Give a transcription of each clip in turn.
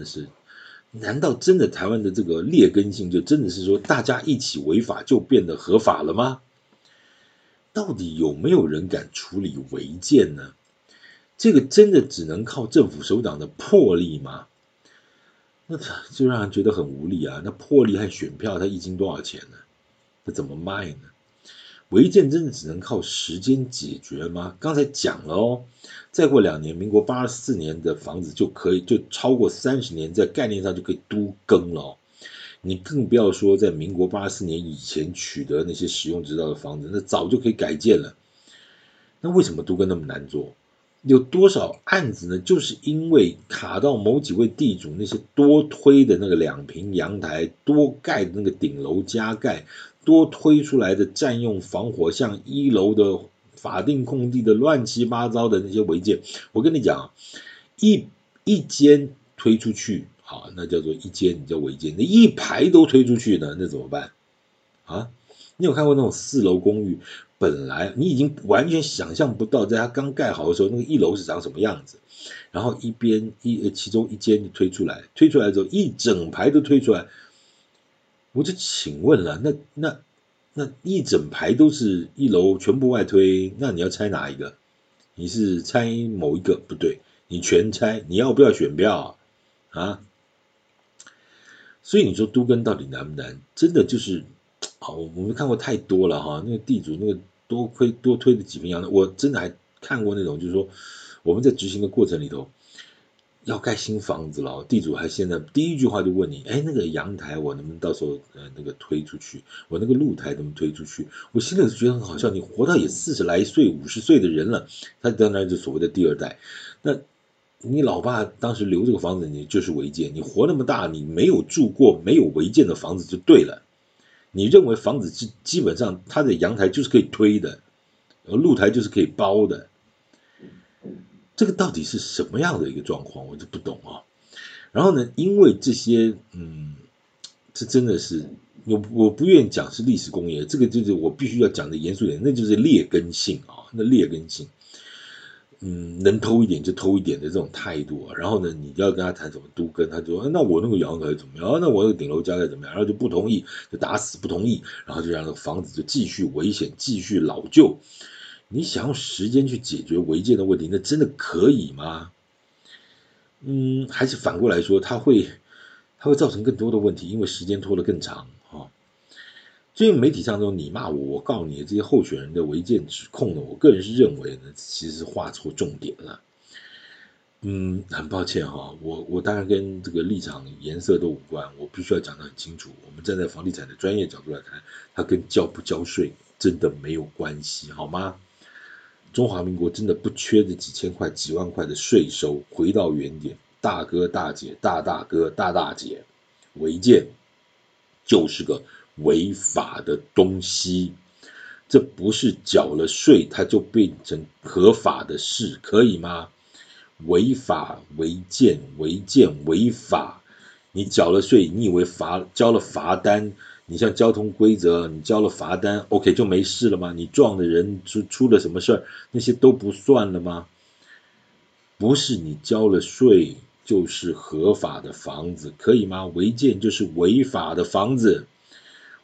的是，难道真的台湾的这个劣根性就真的是说大家一起违法就变得合法了吗？到底有没有人敢处理违建呢？这个真的只能靠政府首长的魄力吗？那就让人觉得很无力啊！那魄力和选票，它一斤多少钱呢？那怎么卖呢？违建真的只能靠时间解决吗？刚才讲了哦，再过两年，民国八十四年的房子就可以，就超过三十年，在概念上就可以都更了。你更不要说在民国八十四年以前取得那些使用执照的房子，那早就可以改建了。那为什么都更那么难做？有多少案子呢？就是因为卡到某几位地主那些多推的那个两平阳台，多盖的那个顶楼加盖。多推出来的占用防火巷一楼的法定空地的乱七八糟的那些违建，我跟你讲，一一间推出去，好，那叫做一间，你叫违建，那一排都推出去呢，那怎么办？啊，你有看过那种四楼公寓，本来你已经完全想象不到，在它刚盖好的时候，那个一楼是长什么样子，然后一边一其中一间推出来，推出来之后一整排都推出来。我就请问了，那那那一整排都是一楼全部外推，那你要拆哪一个？你是拆某一个不对，你全拆，你要不要选票啊？啊？所以你说都更到底难不难？真的就是，好，我我们看过太多了哈，那个地主那个多亏多推的几瓶洋的，我真的还看过那种，就是说我们在执行的过程里头。要盖新房子了，地主还现在第一句话就问你，哎，那个阳台我能不能到时候呃那个推出去？我那个露台能不能推出去？我心里就觉得很好笑，你活到也四十来岁、五十岁的人了，他当然就所谓的第二代。那你老爸当时留这个房子，你就是违建。你活那么大，你没有住过没有违建的房子就对了。你认为房子基基本上它的阳台就是可以推的，露台就是可以包的。这个到底是什么样的一个状况，我就不懂啊。然后呢，因为这些，嗯，这真的是我我不愿意讲是历史工业，这个就是我必须要讲的严肃点，那就是劣根性啊，那劣根性，嗯，能偷一点就偷一点的这种态度啊。然后呢，你要跟他谈什么都跟，他就说那我那个阳台怎么样？那我那个顶楼加盖怎么样？然后就不同意，就打死不同意，然后就让那个房子就继续危险，继续老旧。你想用时间去解决违建的问题，那真的可以吗？嗯，还是反过来说，它会它会造成更多的问题，因为时间拖得更长所以媒体上中你骂我，我告你的这些候选人的违建指控呢，我个人是认为呢，其实是画错重点了。嗯，很抱歉哈，我我当然跟这个立场颜色都无关，我必须要讲得很清楚。我们站在房地产的专业角度来看，它跟交不交税真的没有关系，好吗？中华民国真的不缺这几千块、几万块的税收。回到原点，大哥大姐、大大哥、大大姐，违建就是个违法的东西。这不是缴了税，它就变成合法的事，可以吗？违法违建，违建违法。你缴了税，你以为罚交了罚单？你像交通规则，你交了罚单，OK 就没事了吗？你撞的人出出了什么事儿，那些都不算了吗？不是你交了税就是合法的房子，可以吗？违建就是违法的房子，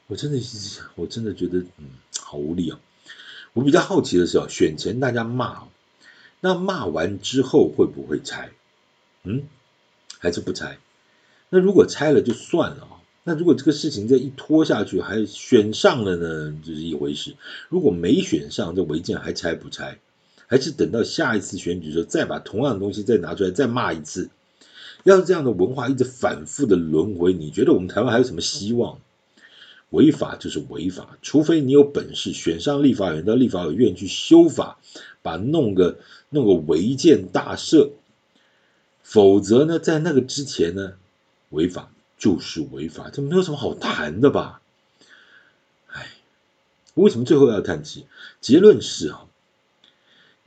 我真的是，我真的觉得，嗯，好无力啊！我比较好奇的是哦，选前大家骂，那骂完之后会不会拆？嗯，还是不拆？那如果拆了就算了啊。那如果这个事情再一拖下去，还选上了呢，就是一回事；如果没选上，这违建还拆不拆？还是等到下一次选举的时候，再把同样的东西再拿出来再骂一次？要是这样的文化一直反复的轮回，你觉得我们台湾还有什么希望？违法就是违法，除非你有本事选上立法委员，到立法委员去修法，把弄个弄个违建大赦，否则呢，在那个之前呢，违法。就是违法，这没有什么好谈的吧？哎，为什么最后要叹气？结论是啊，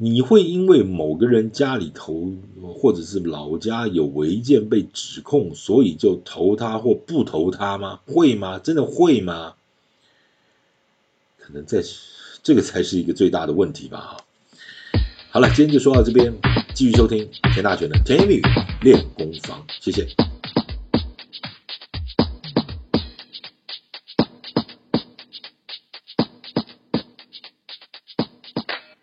你会因为某个人家里头或者是老家有违建被指控，所以就投他或不投他吗？会吗？真的会吗？可能在这个才是一个最大的问题吧。好了，今天就说到这边，继续收听田大权的甜言蜜语练功房，谢谢。